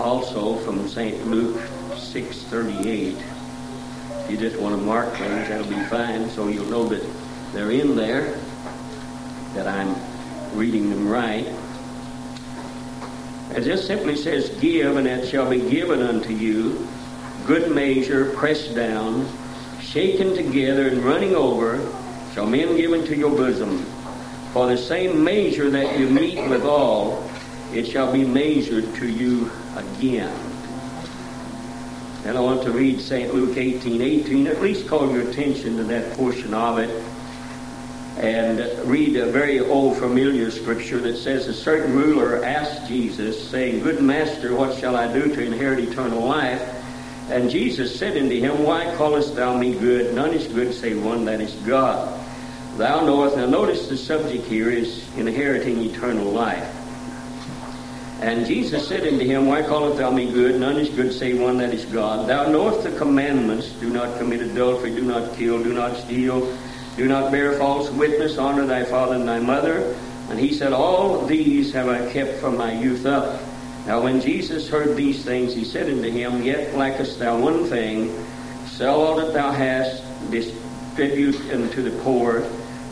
also from St. Luke 6:38. If you just want to mark things, that'll be fine, so you'll know that they're in there, that I'm reading them right. It just simply says, Give, and it shall be given unto you, good measure, pressed down, shaken together, and running over, shall men give into your bosom. For the same measure that you meet withal, it shall be measured to you again. And I want to read St. Luke 18, 18, at least call your attention to that portion of it and read a very old familiar scripture that says a certain ruler asked Jesus, saying, Good master, what shall I do to inherit eternal life? And Jesus said unto him, Why callest thou me good? None is good save one, that is God. Thou knowest. Now notice the subject here is inheriting eternal life. And Jesus said unto him, Why callest thou me good? None is good save one, that is God. Thou knowest the commandments. Do not commit adultery, do not kill, do not steal do not bear false witness, honor thy father and thy mother. And he said, All these have I kept from my youth up. Now when Jesus heard these things, he said unto him, Yet lackest thou one thing. Sell all that thou hast, distribute unto the poor.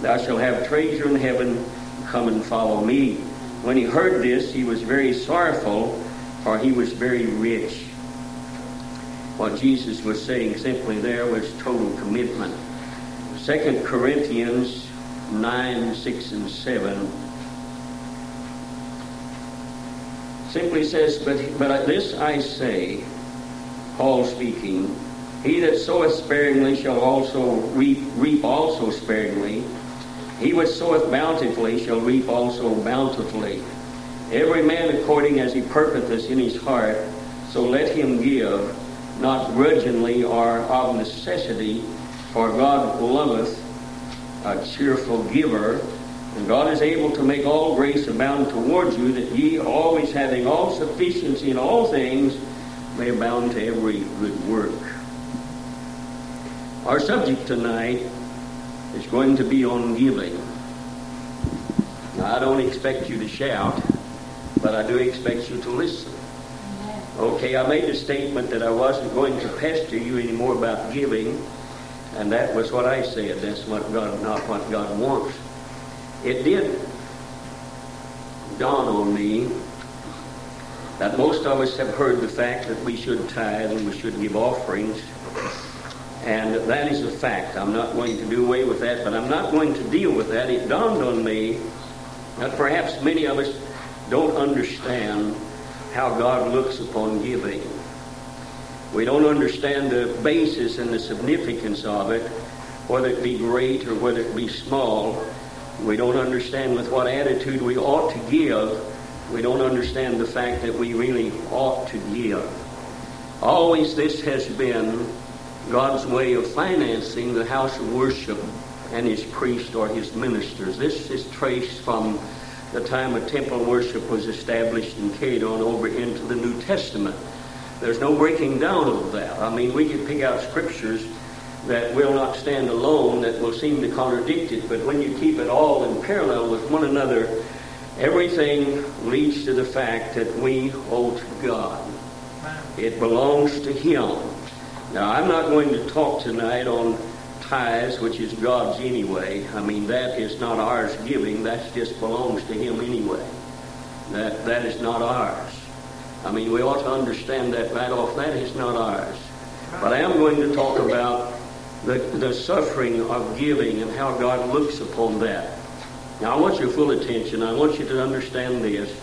Thou shalt have treasure in heaven. Come and follow me. When he heard this, he was very sorrowful, for he was very rich. What Jesus was saying simply there was total commitment. 2 Corinthians 9, 6, and 7 simply says, But, but this I say, Paul speaking, he that soweth sparingly shall also reap, reap also sparingly. He which soweth bountifully shall reap also bountifully. Every man according as he purposeth in his heart, so let him give, not grudgingly or of necessity, for God loveth a cheerful giver, and God is able to make all grace abound towards you, that ye, always having all sufficiency in all things, may abound to every good work. Our subject tonight is going to be on giving. Now, I don't expect you to shout, but I do expect you to listen. Okay, I made a statement that I wasn't going to pester you anymore about giving. And that was what I said. That's what God, not what God wants. It did dawn on me that most of us have heard the fact that we should tithe and we should give offerings. And that is a fact. I'm not going to do away with that, but I'm not going to deal with that. It dawned on me that perhaps many of us don't understand how God looks upon giving. We don't understand the basis and the significance of it, whether it be great or whether it be small. We don't understand with what attitude we ought to give. We don't understand the fact that we really ought to give. Always this has been God's way of financing the house of worship and his priests or his ministers. This is traced from the time of temple worship was established in on over into the New Testament. There's no breaking down of that. I mean, we can pick out scriptures that will not stand alone, that will seem to contradict it, but when you keep it all in parallel with one another, everything leads to the fact that we owe to God. It belongs to Him. Now, I'm not going to talk tonight on tithes, which is God's anyway. I mean, that is not ours giving. That just belongs to Him anyway. That, that is not ours. I mean, we ought to understand that right off. That is not ours. But I am going to talk about the, the suffering of giving and how God looks upon that. Now, I want your full attention. I want you to understand this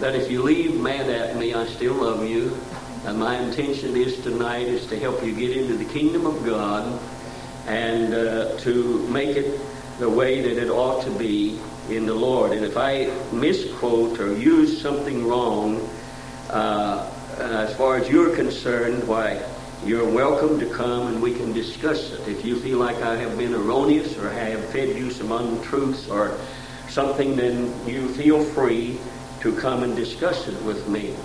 that if you leave mad at me, I still love you. And my intention is tonight is to help you get into the kingdom of God and uh, to make it the way that it ought to be in the Lord. And if I misquote or use something wrong, uh, as far as you're concerned, why, you're welcome to come and we can discuss it. If you feel like I have been erroneous or have fed you some untruths or something, then you feel free to come and discuss it with me.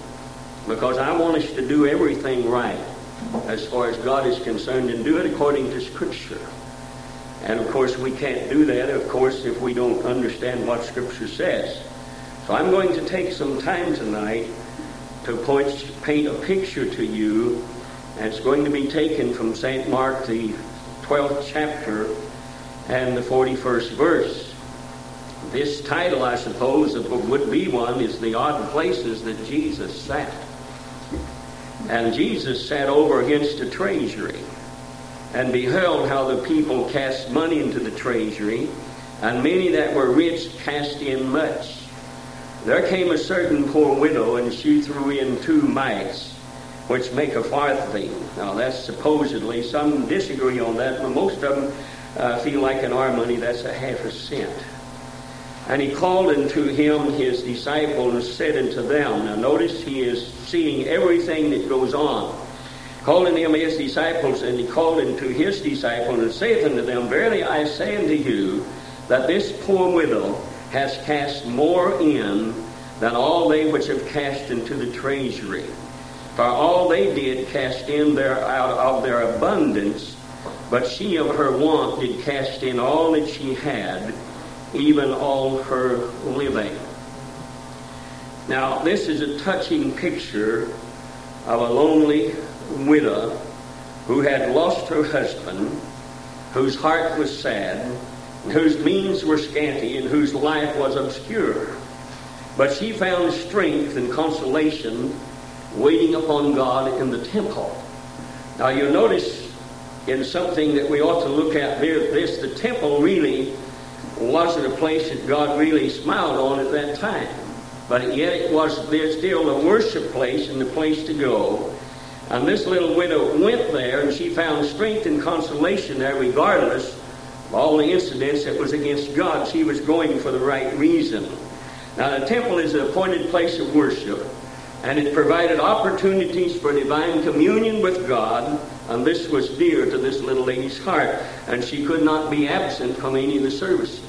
Because I want us to do everything right as far as God is concerned and do it according to Scripture. And of course, we can't do that, of course, if we don't understand what Scripture says. So I'm going to take some time tonight to point, paint a picture to you, and it's going to be taken from St. Mark, the 12th chapter, and the 41st verse. This title, I suppose, would be one, is The Odd Places That Jesus Sat. And Jesus sat over against a treasury and beheld how the people cast money into the treasury, and many that were rich cast in much. There came a certain poor widow, and she threw in two mites, which make a farthing. Now, that's supposedly, some disagree on that, but most of them uh, feel like in our money that's a half a cent. And he called unto him his disciples and said unto them, now notice he is seeing everything that goes on. Calling him his disciples, and he called unto his disciples and saith unto them, Verily I say unto you, that this poor widow has cast more in than all they which have cast into the treasury. For all they did cast in their out of their abundance, but she of her want did cast in all that she had, even all her living. Now, this is a touching picture of a lonely widow who had lost her husband, whose heart was sad, whose means were scanty, and whose life was obscure. But she found strength and consolation waiting upon God in the temple. Now, you'll notice in something that we ought to look at there, this the temple really wasn't a place that God really smiled on at that time. But yet it was still a worship place and a place to go. And this little widow went there and she found strength and consolation there regardless of all the incidents that was against God. She was going for the right reason. Now the temple is an appointed place of worship and it provided opportunities for divine communion with God, and this was dear to this little lady's heart, and she could not be absent from any of the services.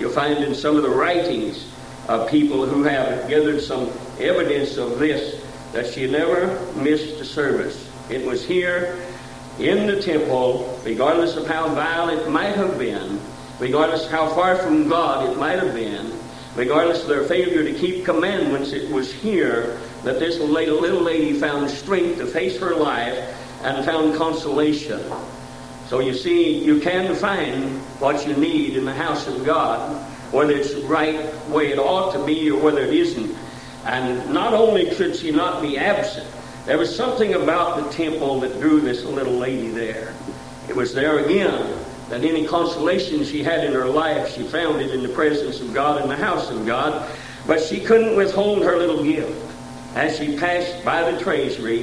You'll find in some of the writings of people who have gathered some evidence of this that she never missed a service. It was here in the temple, regardless of how vile it might have been, regardless how far from God it might have been, regardless of their failure to keep commandments, it was here that this little lady found strength to face her life and found consolation. So you see, you can find what you need in the house of God, whether it's right way it ought to be or whether it isn't. And not only should she not be absent, there was something about the temple that drew this little lady there. It was there again that any consolation she had in her life, she found it in the presence of God in the house of God. But she couldn't withhold her little gift as she passed by the treasury,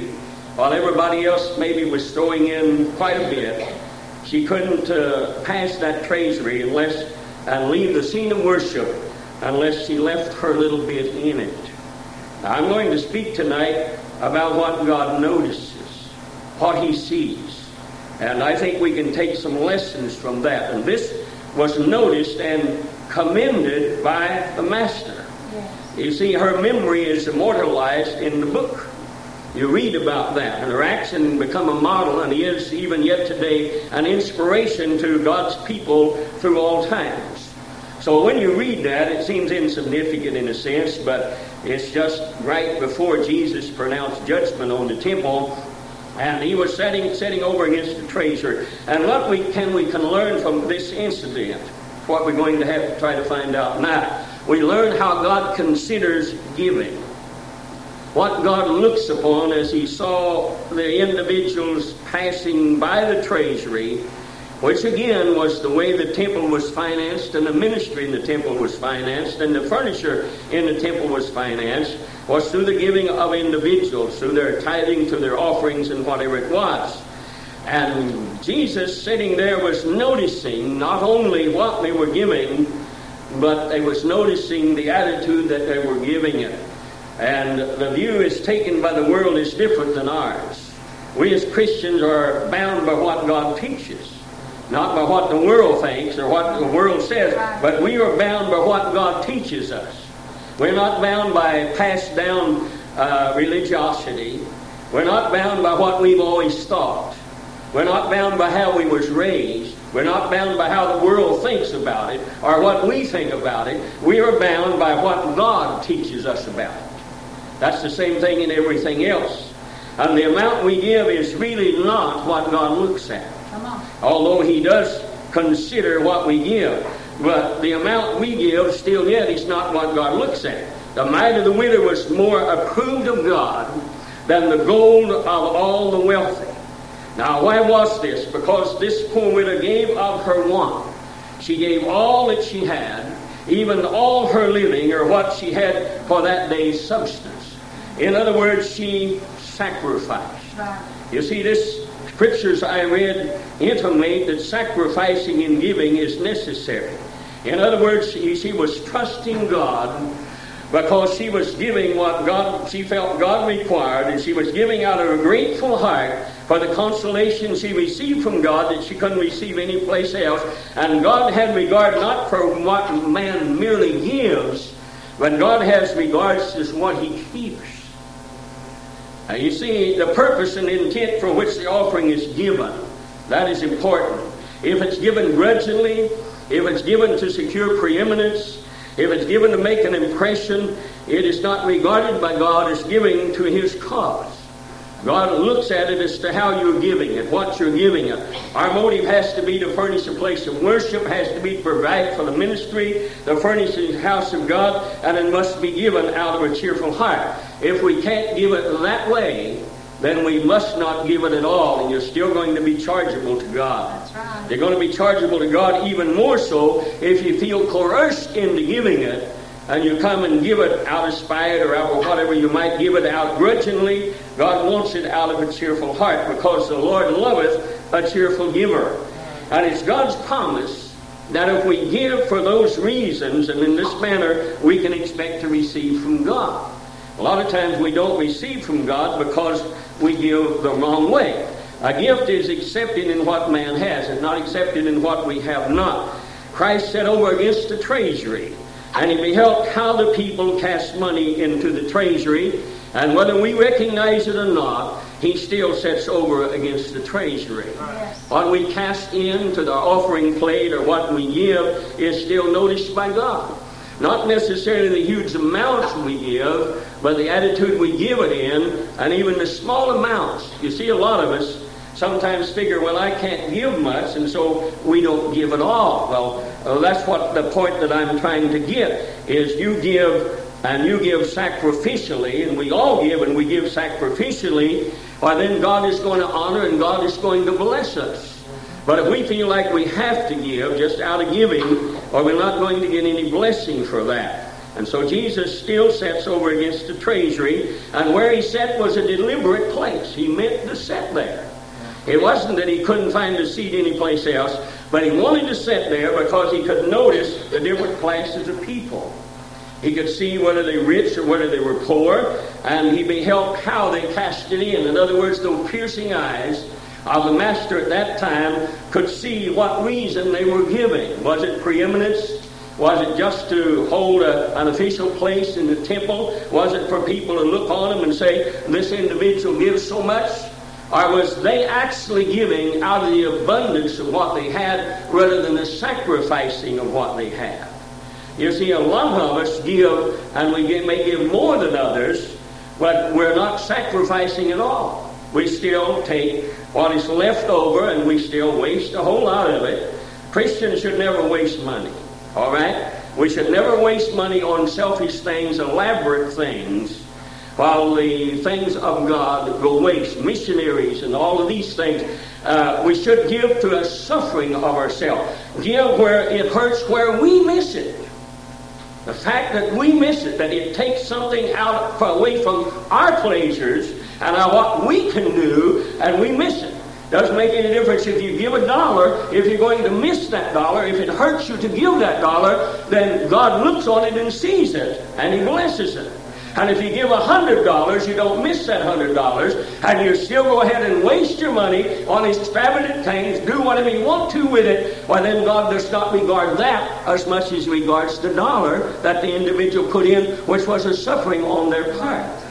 while everybody else maybe was throwing in quite a bit, she couldn't uh, pass that treasury unless and leave the scene of worship unless she left her little bit in it. Now, I'm going to speak tonight about what God notices, what He sees. And I think we can take some lessons from that. And this was noticed and commended by the Master. You see, her memory is immortalized in the book. You read about that, and her action become a model, and he is even yet today an inspiration to God's people through all times. So when you read that, it seems insignificant in a sense, but it's just right before Jesus pronounced judgment on the temple, and he was setting setting over against the treasure. And what we can we can learn from this incident, what we're going to have to try to find out now we learn how God considers giving. What God looks upon as He saw the individuals passing by the treasury, which again was the way the temple was financed, and the ministry in the temple was financed, and the furniture in the temple was financed, was through the giving of individuals, through their tithing, through their offerings, and whatever it was. And Jesus sitting there was noticing not only what they were giving, but they was noticing the attitude that they were giving it. And the view is taken by the world is different than ours. We as Christians are bound by what God teaches, not by what the world thinks or what the world says, but we are bound by what God teaches us. We're not bound by passed down uh, religiosity. We're not bound by what we've always thought. We're not bound by how we was raised. We're not bound by how the world thinks about it or what we think about it. We are bound by what God teaches us about it. That's the same thing in everything else. And the amount we give is really not what God looks at. Although He does consider what we give. But the amount we give still yet is not what God looks at. The mite of the widow was more approved of God than the gold of all the wealthy. Now, why was this? Because this poor widow gave of her want. She gave all that she had, even all her living, or what she had for that day's substance. In other words, she sacrificed. Right. You see, this scriptures I read intimate that sacrificing and giving is necessary. In other words, she, she was trusting God because she was giving what God she felt God required, and she was giving out of a grateful heart for the consolation she received from God that she couldn't receive any place else. And God had regard not for what man merely gives, but God has regards to what he keeps. Now you see, the purpose and intent for which the offering is given, that is important. If it's given grudgingly, if it's given to secure preeminence, if it's given to make an impression, it is not regarded by God as giving to His cause. God looks at it as to how you're giving it, what you're giving it. Our motive has to be to furnish a place of worship, has to be to provide for the ministry, to furnish the house of God, and it must be given out of a cheerful heart. If we can't give it that way, then we must not give it at all, and you're still going to be chargeable to God. That's right. You're going to be chargeable to God even more so if you feel coerced into giving it, and you come and give it out of spite or out of whatever you might give it out grudgingly. God wants it out of a cheerful heart because the Lord loveth a cheerful giver. And it's God's promise that if we give for those reasons and in this manner, we can expect to receive from God. A lot of times we don't receive from God because we give the wrong way. A gift is accepted in what man has and not accepted in what we have not. Christ set over against the treasury, and he beheld how the people cast money into the treasury, and whether we recognize it or not, he still sets over against the treasury. Yes. What we cast into the offering plate or what we give is still noticed by God. Not necessarily the huge amounts we give, but the attitude we give it in, and even the small amounts. You see, a lot of us sometimes figure, well, I can't give much, and so we don't give at all. Well, uh, that's what the point that I'm trying to get is you give and you give sacrificially, and we all give and we give sacrificially, why then God is going to honor and God is going to bless us. But if we feel like we have to give just out of giving, or we're not going to get any blessing for that. And so Jesus still sets over against the treasury, and where he sat was a deliberate place. He meant to sit there. It wasn't that he couldn't find a seat anyplace else, but he wanted to sit there because he could notice the different classes of people. He could see whether they were rich or whether they were poor, and he beheld how they cast it in. In other words, those piercing eyes of the master at that time could see what reason they were giving. Was it preeminence? Was it just to hold a, an official place in the temple? Was it for people to look on them and say, this individual gives so much? Or was they actually giving out of the abundance of what they had rather than the sacrificing of what they had? You see, a lot of us give, and we may give more than others, but we're not sacrificing at all. We still take what is left over and we still waste a whole lot of it. Christians should never waste money. All right? We should never waste money on selfish things, elaborate things, while the things of God go waste. Missionaries and all of these things. Uh, we should give to a suffering of ourselves. Give where it hurts, where we miss it. The fact that we miss it, that it takes something out away from our pleasures and what we can do, and we miss it. Doesn't make any difference if you give a dollar, if you're going to miss that dollar, if it hurts you to give that dollar, then God looks on it and sees it, and He blesses it. And if you give a hundred dollars, you don't miss that hundred dollars, and you still go ahead and waste your money on extravagant things, do whatever you want to with it, well then God does not regard that as much as regards the dollar that the individual put in, which was a suffering on their part.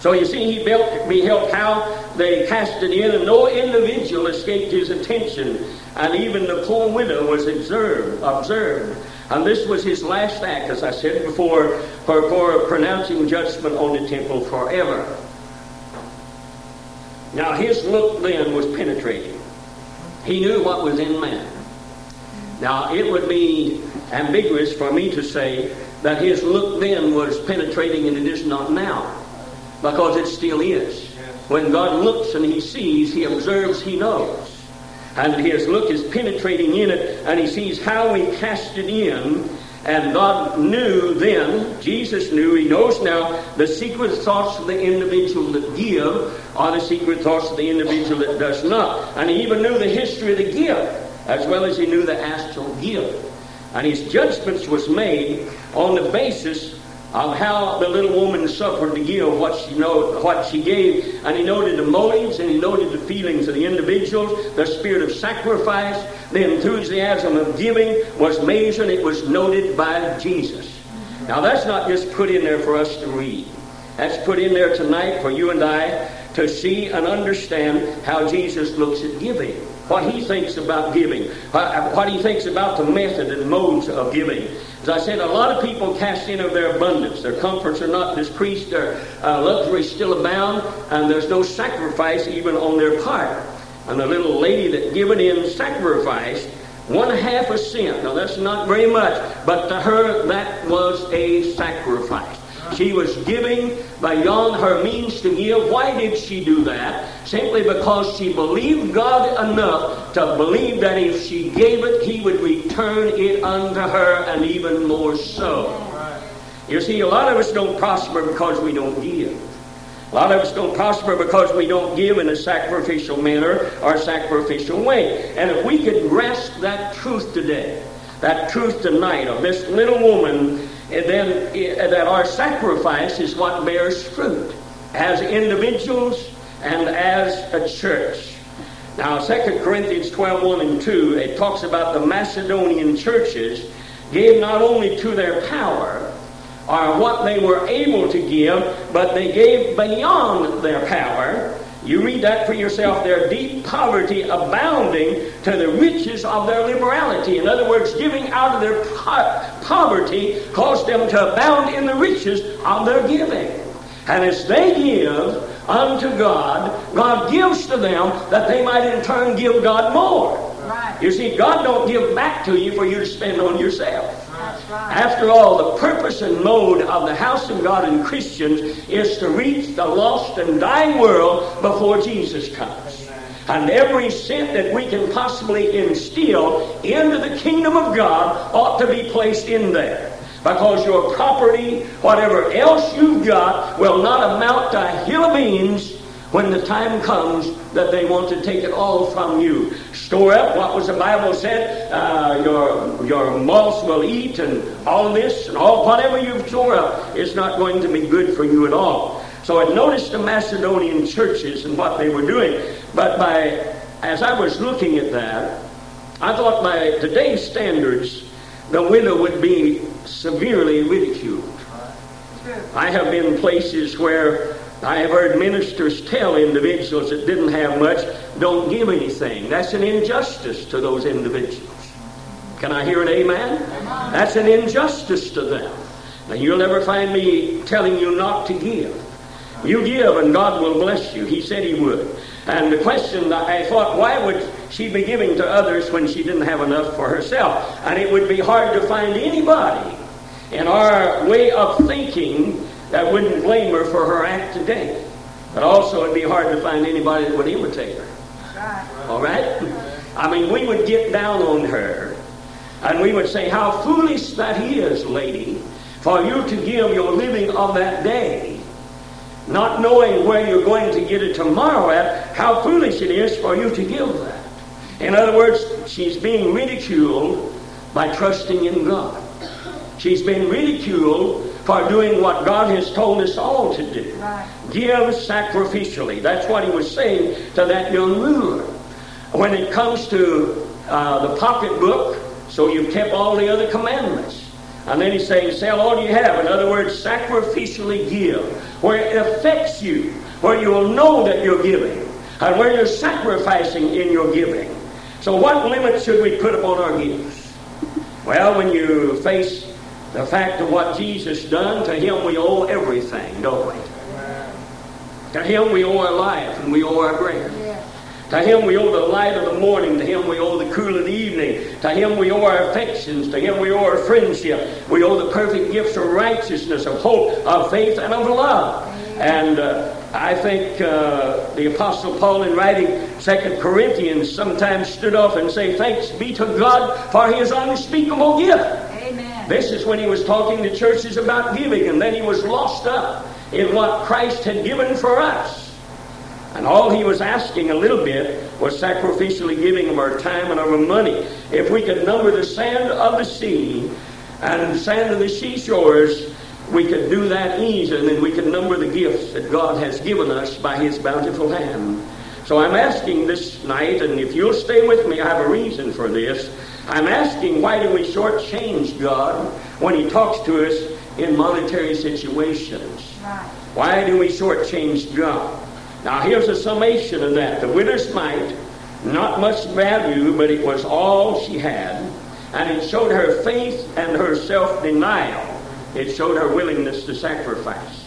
So you see, he built, beheld how they cast it in, and no individual escaped his attention, and even the poor widow was observed. observed. And this was his last act, as I said before, for, for pronouncing judgment on the temple forever. Now, his look then was penetrating. He knew what was in man. Now, it would be ambiguous for me to say that his look then was penetrating and it is not now, because it still is. When God looks and he sees, he observes, he knows. And his look is penetrating in it, and he sees how we cast it in. And God knew then, Jesus knew, he knows now, the secret thoughts of the individual that give are the secret thoughts of the individual that does not. And he even knew the history of the gift, as well as he knew the actual gift. And his judgments was made on the basis of how the little woman suffered to give what she know, what she gave, and he noted the motives and he noted the feelings of the individuals, the spirit of sacrifice, the enthusiasm of giving was measured. It was noted by Jesus. Now that's not just put in there for us to read. That's put in there tonight for you and I to see and understand how Jesus looks at giving, what he thinks about giving, what he thinks about the method and modes of giving. As I said, a lot of people cast in of their abundance. Their comforts are not decreased, their uh, luxuries still abound, and there's no sacrifice even on their part. And the little lady that given in sacrificed one half a cent. Now that's not very much, but to her that was a sacrifice. She was giving beyond her means to give. Why did she do that? Simply because she believed God enough to believe that if she gave it, He would return it unto her, and even more so. You see, a lot of us don't prosper because we don't give. A lot of us don't prosper because we don't give in a sacrificial manner or sacrificial way. And if we could grasp that truth today, that truth tonight of this little woman and then that our sacrifice is what bears fruit as individuals and as a church. Now, 2 Corinthians 12 1 and 2, it talks about the Macedonian churches gave not only to their power or what they were able to give, but they gave beyond their power you read that for yourself. Their deep poverty abounding to the riches of their liberality. In other words, giving out of their po- poverty caused them to abound in the riches of their giving. And as they give unto God, God gives to them that they might in turn give God more. Right. You see, God don't give back to you for you to spend on yourself. After all, the purpose and mode of the house of God and Christians is to reach the lost and dying world before Jesus comes. And every cent that we can possibly instill into the kingdom of God ought to be placed in there. Because your property, whatever else you've got, will not amount to a hill of beans when the time comes that they want to take it all from you. Store up what was the Bible said, uh, your, your moths will eat and all this and all whatever you've stored up is not going to be good for you at all. So I noticed the Macedonian churches and what they were doing. But by as I was looking at that, I thought by today's standards, the widow would be severely ridiculed. I have been places where I have heard ministers tell individuals that didn't have much, don't give anything. That's an injustice to those individuals. Can I hear an amen? That's an injustice to them. Now, you'll never find me telling you not to give. You give and God will bless you. He said He would. And the question I thought, why would she be giving to others when she didn't have enough for herself? And it would be hard to find anybody in our way of thinking that wouldn't blame her for her act today. But also, it'd be hard to find anybody that would imitate her. All right? I mean, we would get down on her and we would say, How foolish that is, lady, for you to give your living of that day, not knowing where you're going to get it tomorrow at. How foolish it is for you to give that. In other words, she's being ridiculed by trusting in God. She's been ridiculed for doing what God has told us all to do. Right. Give sacrificially. That's what he was saying to that young ruler. When it comes to uh, the pocketbook, so you've kept all the other commandments. And then he's saying, sell all you have. In other words, sacrificially give. Where it affects you, where you'll know that you're giving, and where you're sacrificing in your giving. So what limit should we put upon our gifts? Well, when you face the fact of what Jesus done, to him we owe everything, don't we? To him we owe our life and we owe our breath. To him we owe the light of the morning. To him we owe the cool of the evening. To him we owe our affections. To him we owe our friendship. We owe the perfect gifts of righteousness, of hope, of faith, and of love. And uh, I think uh, the Apostle Paul, in writing Second Corinthians, sometimes stood off and say, "Thanks be to God for His unspeakable gift." This is when he was talking to churches about giving, and then he was lost up in what Christ had given for us. And all he was asking a little bit was sacrificially giving of our time and our money. If we could number the sand of the sea and the sand of the seashores, we could do that easy, and we could number the gifts that God has given us by his bountiful hand. So I'm asking this night, and if you'll stay with me, I have a reason for this. I'm asking why do we shortchange God when he talks to us in monetary situations? Right. Why do we shortchange God? Now, here's a summation of that. The widow's mite, not much value, but it was all she had. And it showed her faith and her self denial. It showed her willingness to sacrifice.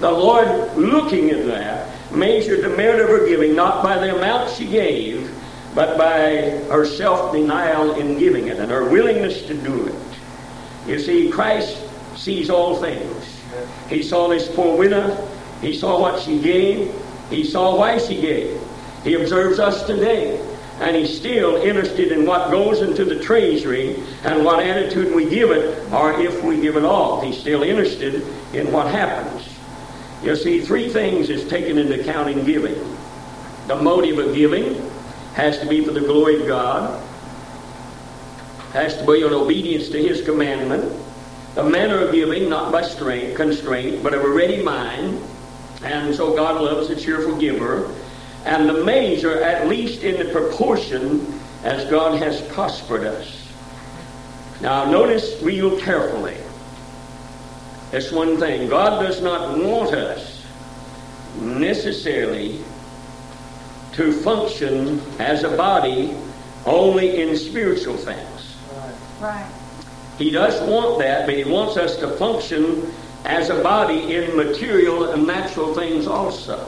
The Lord, looking at that, measured the merit of her giving not by the amount she gave, but by her self denial in giving it and her willingness to do it. You see, Christ sees all things. He saw this poor widow, he saw what she gave, he saw why she gave. He observes us today, and he's still interested in what goes into the treasury and what attitude we give it, or if we give it all. He's still interested in what happens. You see, three things is taken into account in giving. The motive of giving has to be for the glory of God, has to be in obedience to His commandment. The manner of giving, not by strength, constraint, but of a ready mind, and so God loves a cheerful giver. And the measure, at least in the proportion as God has prospered us. Now, notice real carefully. This one thing God does not want us necessarily to function as a body only in spiritual things. Right. He does want that, but He wants us to function as a body in material and natural things also.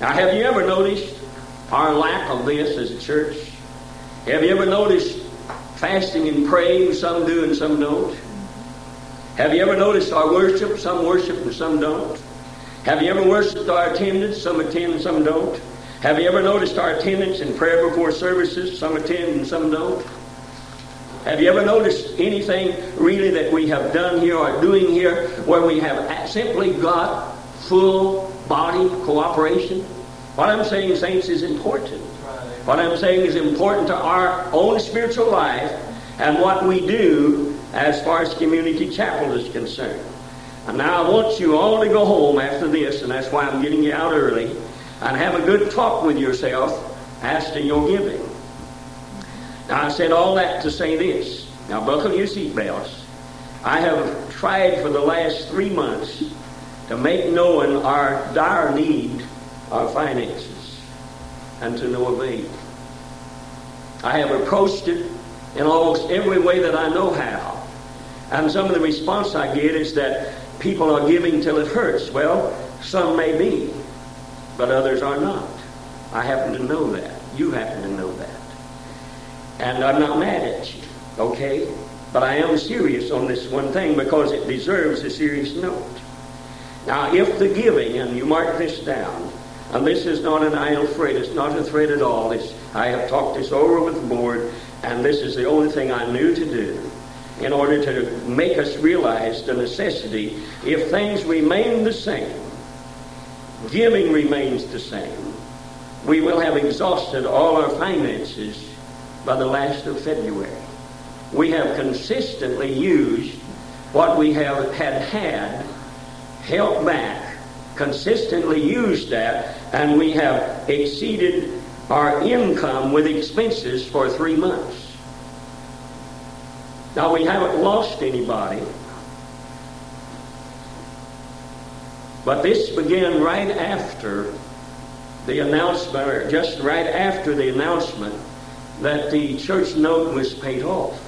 Now, have you ever noticed our lack of this as a church? Have you ever noticed fasting and praying, some do and some don't? Have you ever noticed our worship? Some worship and some don't. Have you ever worshipped our attendance? Some attend and some don't. Have you ever noticed our attendance in prayer before services? Some attend and some don't. Have you ever noticed anything really that we have done here or doing here where we have simply got full body cooperation? What I'm saying, saints, is important. What I'm saying is important to our own spiritual life and what we do as far as community chapel is concerned. And now I want you all to go home after this, and that's why I'm getting you out early, and have a good talk with yourself as to your giving. Now, I said all that to say this. Now, buckle your seatbelts. I have tried for the last three months to make known our dire need of finances and to no avail. I have approached it in almost every way that I know how. And some of the response I get is that people are giving till it hurts. Well, some may be, but others are not. I happen to know that. You happen to know that. And I'm not mad at you, okay? But I am serious on this one thing because it deserves a serious note. Now, if the giving, and you mark this down, and this is not an idle threat, it's not a threat at all. It's, I have talked this over with the board, and this is the only thing I knew to do in order to make us realize the necessity. If things remain the same, giving remains the same, we will have exhausted all our finances by the last of February. We have consistently used what we have had had held back, consistently used that, and we have exceeded our income with expenses for three months. Now, we haven't lost anybody, but this began right after the announcement, or just right after the announcement that the church note was paid off.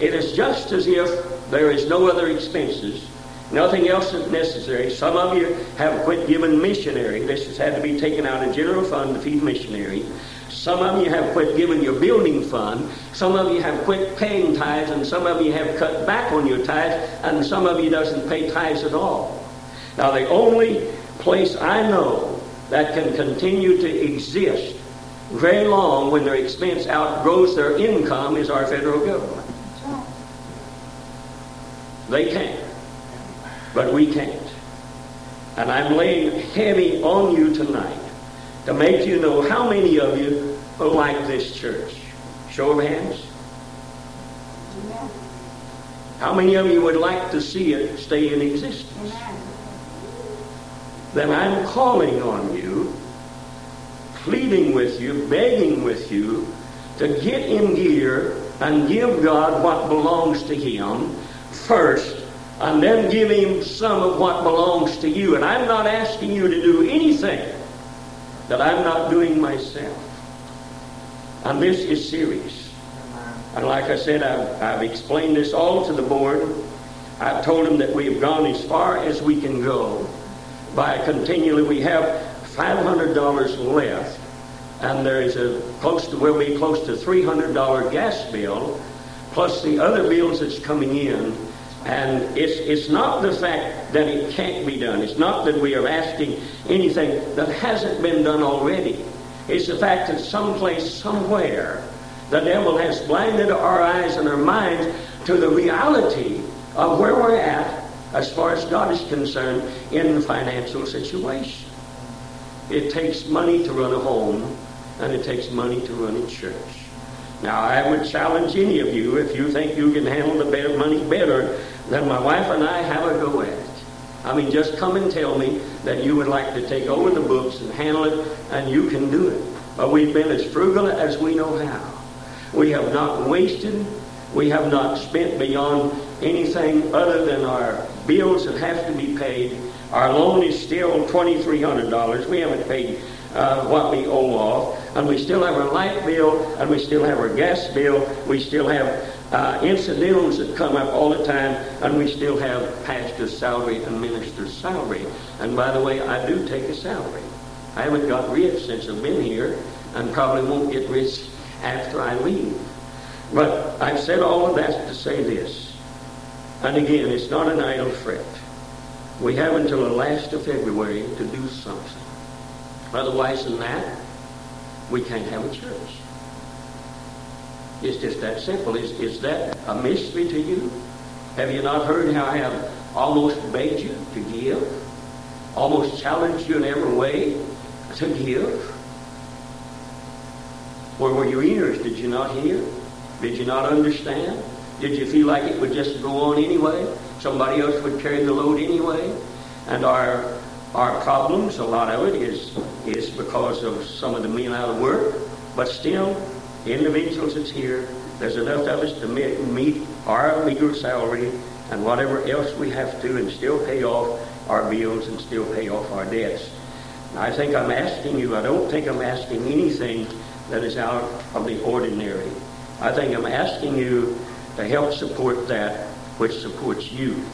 It is just as if there is no other expenses, nothing else is necessary. Some of you have quit giving missionary. This has had to be taken out of general fund to feed missionary. Some of you have quit giving your building fund. Some of you have quit paying tithes, and some of you have cut back on your tithes, and some of you doesn't pay tithes at all. Now, the only place I know that can continue to exist very long when their expense outgrows their income is our federal government. They can, but we can't. And I'm laying heavy on you tonight to make you know how many of you are like this church. Show of hands. How many of you would like to see it stay in existence? Then I'm calling on you, pleading with you, begging with you to get in gear and give God what belongs to Him first, and then give Him some of what belongs to you. And I'm not asking you to do anything that I'm not doing myself. And this is serious. And like I said, I've, I've explained this all to the board. I've told them that we've gone as far as we can go by continually. We have $500 left, and there is a close to will be close to $300 gas bill, plus the other bills that's coming in. And it's, it's not the fact that it can't be done. It's not that we are asking anything that hasn't been done already. It's the fact that someplace, somewhere, the devil has blinded our eyes and our minds to the reality of where we're at as far as God is concerned in financial situation. It takes money to run a home, and it takes money to run a church. Now, I would challenge any of you, if you think you can handle the better money better than my wife and I, have a go at it. I mean, just come and tell me that you would like to take over the books and handle it, and you can do it. But we've been as frugal as we know how. We have not wasted. We have not spent beyond anything other than our bills that have to be paid. Our loan is still $2,300. We haven't paid uh, what we owe off. And we still have our light bill, and we still have our gas bill. We still have uh, incidentals that come up all the time, and we still have pastor's salary and minister's salary. And by the way, I do take a salary. I haven't got rich since I've been here, and probably won't get rich after I leave. But I've said all of that to say this. And again, it's not an idle fret. We have until the last of February to do something. Otherwise than that, we can't have a church. It's just that simple. Is, is that a mystery to you? Have you not heard how I have almost begged you to give? Almost challenged you in every way to give? Where were your ears? Did you not hear? Did you not understand? Did you feel like it would just go on anyway? Somebody else would carry the load anyway? And our our problems, a lot of it is is because of some of the men out of work, but still, individuals that's here, there's enough of us to meet our legal salary and whatever else we have to, and still pay off our bills and still pay off our debts. And I think I'm asking you. I don't think I'm asking anything that is out of the ordinary. I think I'm asking you to help support that which supports you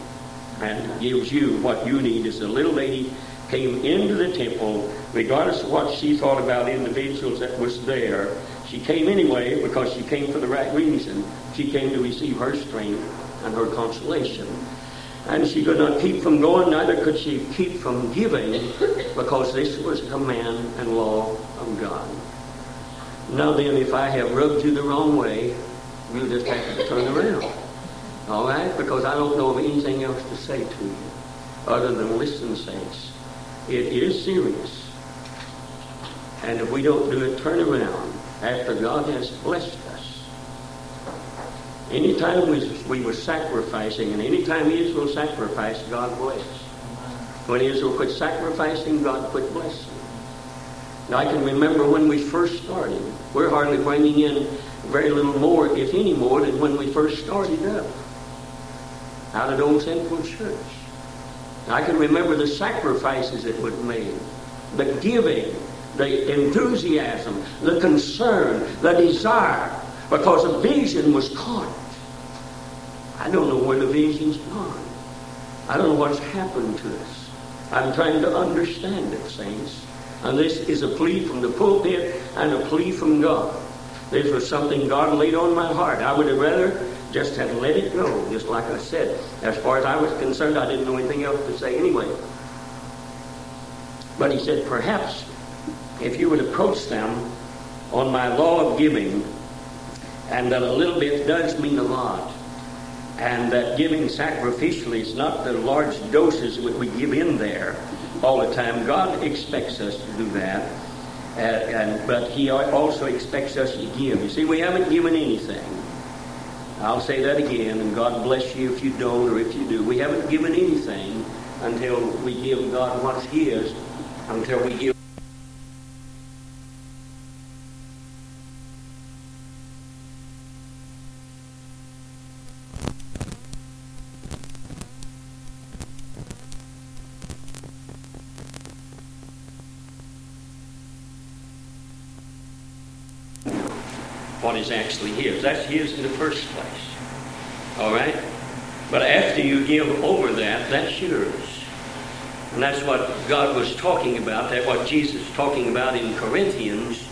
and gives you what you need. As the little lady came into the temple, regardless of what she thought about individuals that was there, she came anyway because she came for the right reason. She came to receive her strength and her consolation. And she could not keep from going, neither could she keep from giving, because this was a command and law of God. Now then, if I have rubbed you the wrong way, you'll just have to turn around. All right? Because I don't know of anything else to say to you other than listen, saints. It is serious. And if we don't do it, turn around after God has blessed us. Anytime we, we were sacrificing, and anytime Israel sacrificed, God blessed. When Israel quit sacrificing, God quit blessing. I can remember when we first started. We're hardly bringing in very little more, if any more, than when we first started up out of Old Central Church. I can remember the sacrifices that were made, the giving, the enthusiasm, the concern, the desire, because a vision was caught. I don't know where the vision's gone. I don't know what's happened to us. I'm trying to understand it, saints. And this is a plea from the pulpit and a plea from God. This was something God laid on my heart. I would have rather just have let it go, just like I said. As far as I was concerned, I didn't know anything else to say anyway. But he said, perhaps if you would approach them on my law of giving, and that a little bit does mean a lot, and that giving sacrificially is not the large doses that we give in there all the time. God expects us to do that, uh, and, but He also expects us to give. You see, we haven't given anything. I'll say that again, and God bless you if you don't or if you do. We haven't given anything until we give God what's His, until we give. What is actually his. That's his in the first place. All right? But after you give over that, that's yours. And that's what God was talking about. That what Jesus was talking about in Corinthians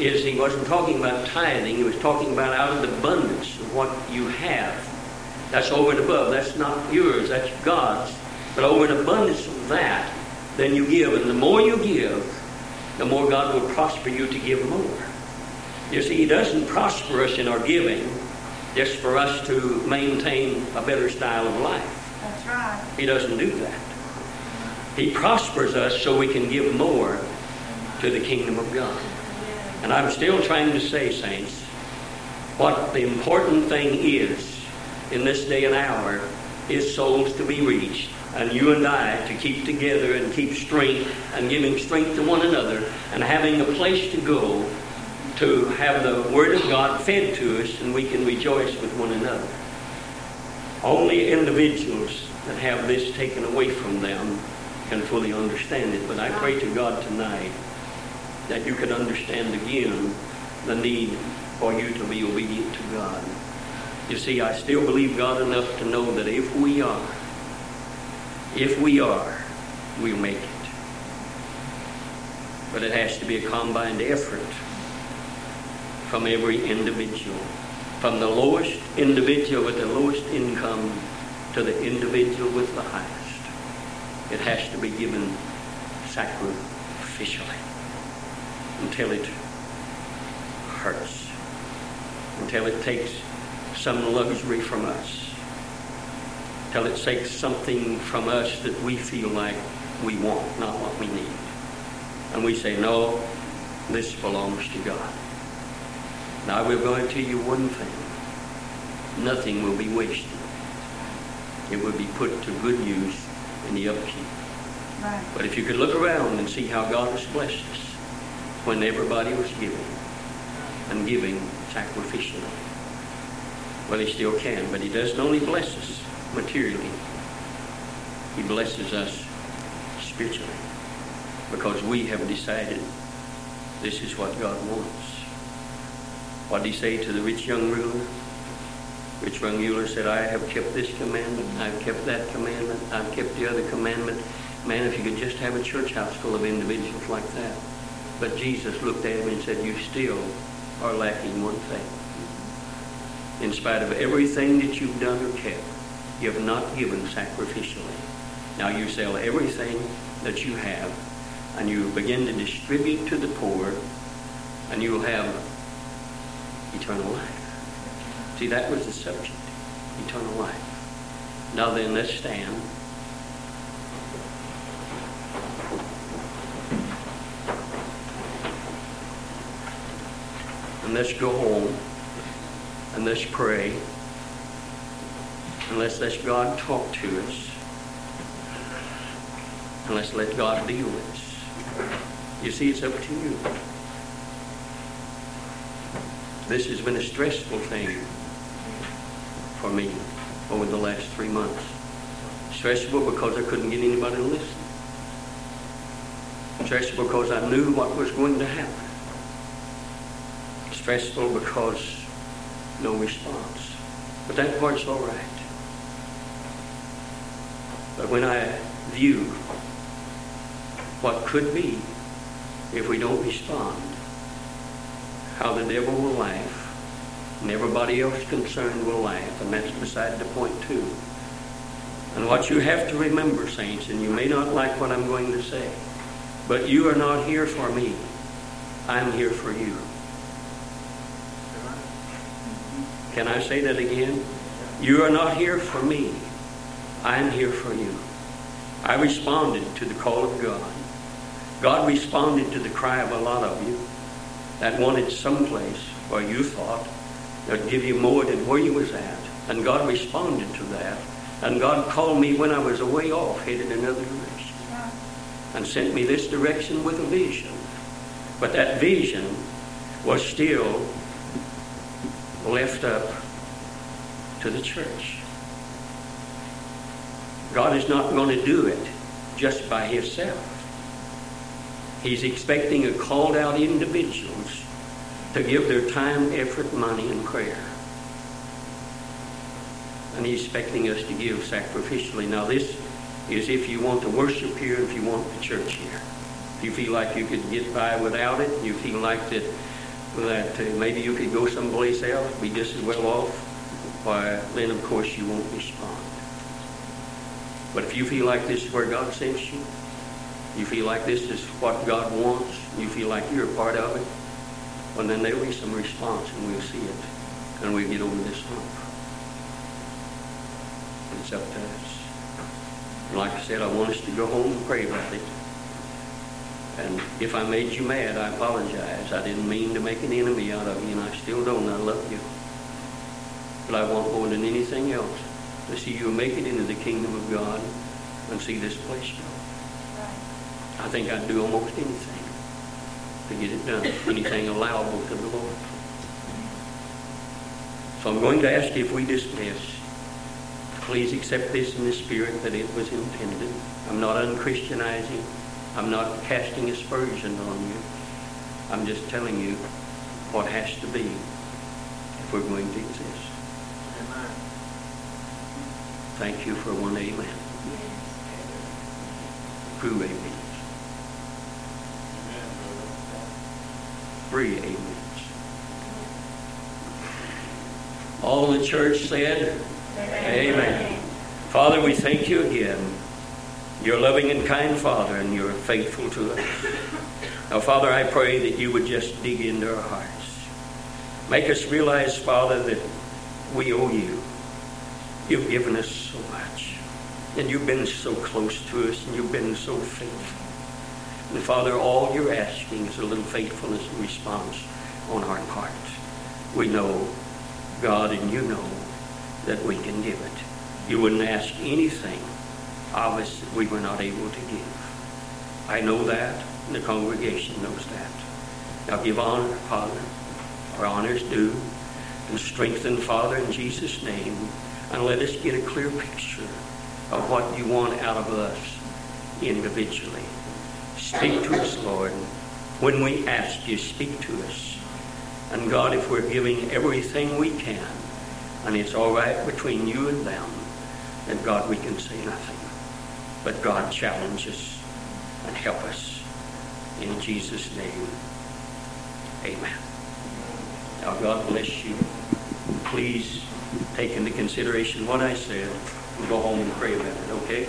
is he wasn't talking about tithing. He was talking about out of the abundance of what you have. That's over and above. That's not yours. That's God's. But over an abundance of that, then you give. And the more you give, the more God will prosper you to give more. You see, He doesn't prosper us in our giving just for us to maintain a better style of life. That's right. He doesn't do that. He prospers us so we can give more to the kingdom of God. And I'm still trying to say, saints, what the important thing is in this day and hour is souls to be reached. And you and I to keep together and keep strength and giving strength to one another and having a place to go to have the Word of God fed to us and we can rejoice with one another. Only individuals that have this taken away from them can fully understand it. But I pray to God tonight that you can understand again the need for you to be obedient to God. You see, I still believe God enough to know that if we are, if we are, we'll make it. But it has to be a combined effort from every individual. From the lowest individual with the lowest income to the individual with the highest. It has to be given sacrificially until it hurts, until it takes some luxury from us, until it takes something from us that we feel like we want, not what we need. And we say, no, this belongs to God. Now I will tell you one thing. Nothing will be wasted. It will be put to good use in the upkeep. Right. But if you could look around and see how God has blessed us when everybody was giving and giving sacrificially. Well, he still can, but he doesn't only bless us materially. He blesses us spiritually because we have decided this is what God wants. What did he say to the rich young ruler? Rich young ruler said, I have kept this commandment, I've kept that commandment, I've kept the other commandment. Man, if you could just have a church house full of individuals like that. But Jesus looked at him and said, You still are lacking one thing. In spite of everything that you've done or kept, you have not given sacrificially. Now you sell everything that you have, and you begin to distribute to the poor, and you will have eternal life. See, that was the subject, eternal life. Now then, let's stand. And let's go home. And let's pray. And let's let God talk to us. And let's let God deal with us. You see, it's up to you. This has been a stressful thing for me over the last three months. Stressful because I couldn't get anybody to listen. Stressful because I knew what was going to happen. Stressful because no response. But that part's all right. But when I view what could be if we don't respond, how the devil will laugh, and everybody else concerned will laugh, and that's beside the point too. And what you have to remember, saints, and you may not like what I'm going to say, but you are not here for me. I'm here for you. Can I say that again? You are not here for me. I'm here for you. I responded to the call of God. God responded to the cry of a lot of you that wanted someplace where you thought that'd give you more than where you was at. And God responded to that. And God called me when I was away off, headed another direction. And sent me this direction with a vision. But that vision was still left up to the church. God is not going to do it just by himself. He's expecting a called out individuals to give their time, effort, money, and prayer. And he's expecting us to give sacrificially. Now this is if you want to worship here, if you want the church here. If you feel like you could get by without it, you feel like that that uh, maybe you could go someplace else, be just as well off, why, then of course you won't respond. But if you feel like this is where God sends you, you feel like this is what God wants, you feel like you're a part of it, well then there'll be some response and we'll see it. And we'll get over this hump. It's up to us. And like I said, I want us to go home and pray about it. And if I made you mad, I apologize. I didn't mean to make an enemy out of you, and I still don't. I love you. But I want more than anything else to see you make it into the kingdom of God and see this place. I think I'd do almost anything to get it done, anything allowable to the Lord. So I'm going to ask you if we dismiss, please accept this in the spirit that it was intended. I'm not unchristianizing. I'm not casting aspersion on you. I'm just telling you what has to be if we're going to exist. Amen. Thank you for one amen. Two amens. Three amens. All the church said, Amen. Father, we thank you again. You're loving and kind Father, and you're faithful to us. Now, Father, I pray that you would just dig into our hearts. Make us realize, Father, that we owe you. You've given us so much. And you've been so close to us, and you've been so faithful. And Father, all you're asking is a little faithfulness and response on our part. We know, God, and you know that we can give it. You wouldn't ask anything of us that we were not able to give. I know that, and the congregation knows that. Now give honor, Father, our honors due, and strengthen, Father, in Jesus' name, and let us get a clear picture of what you want out of us individually. Speak to us, Lord. When we ask you, speak to us. And God, if we're giving everything we can, and it's all right between you and them, then God, we can say nothing. But God challenge us and help us. In Jesus' name, amen. Now, God bless you. Please take into consideration what I said and go home and pray about it, okay?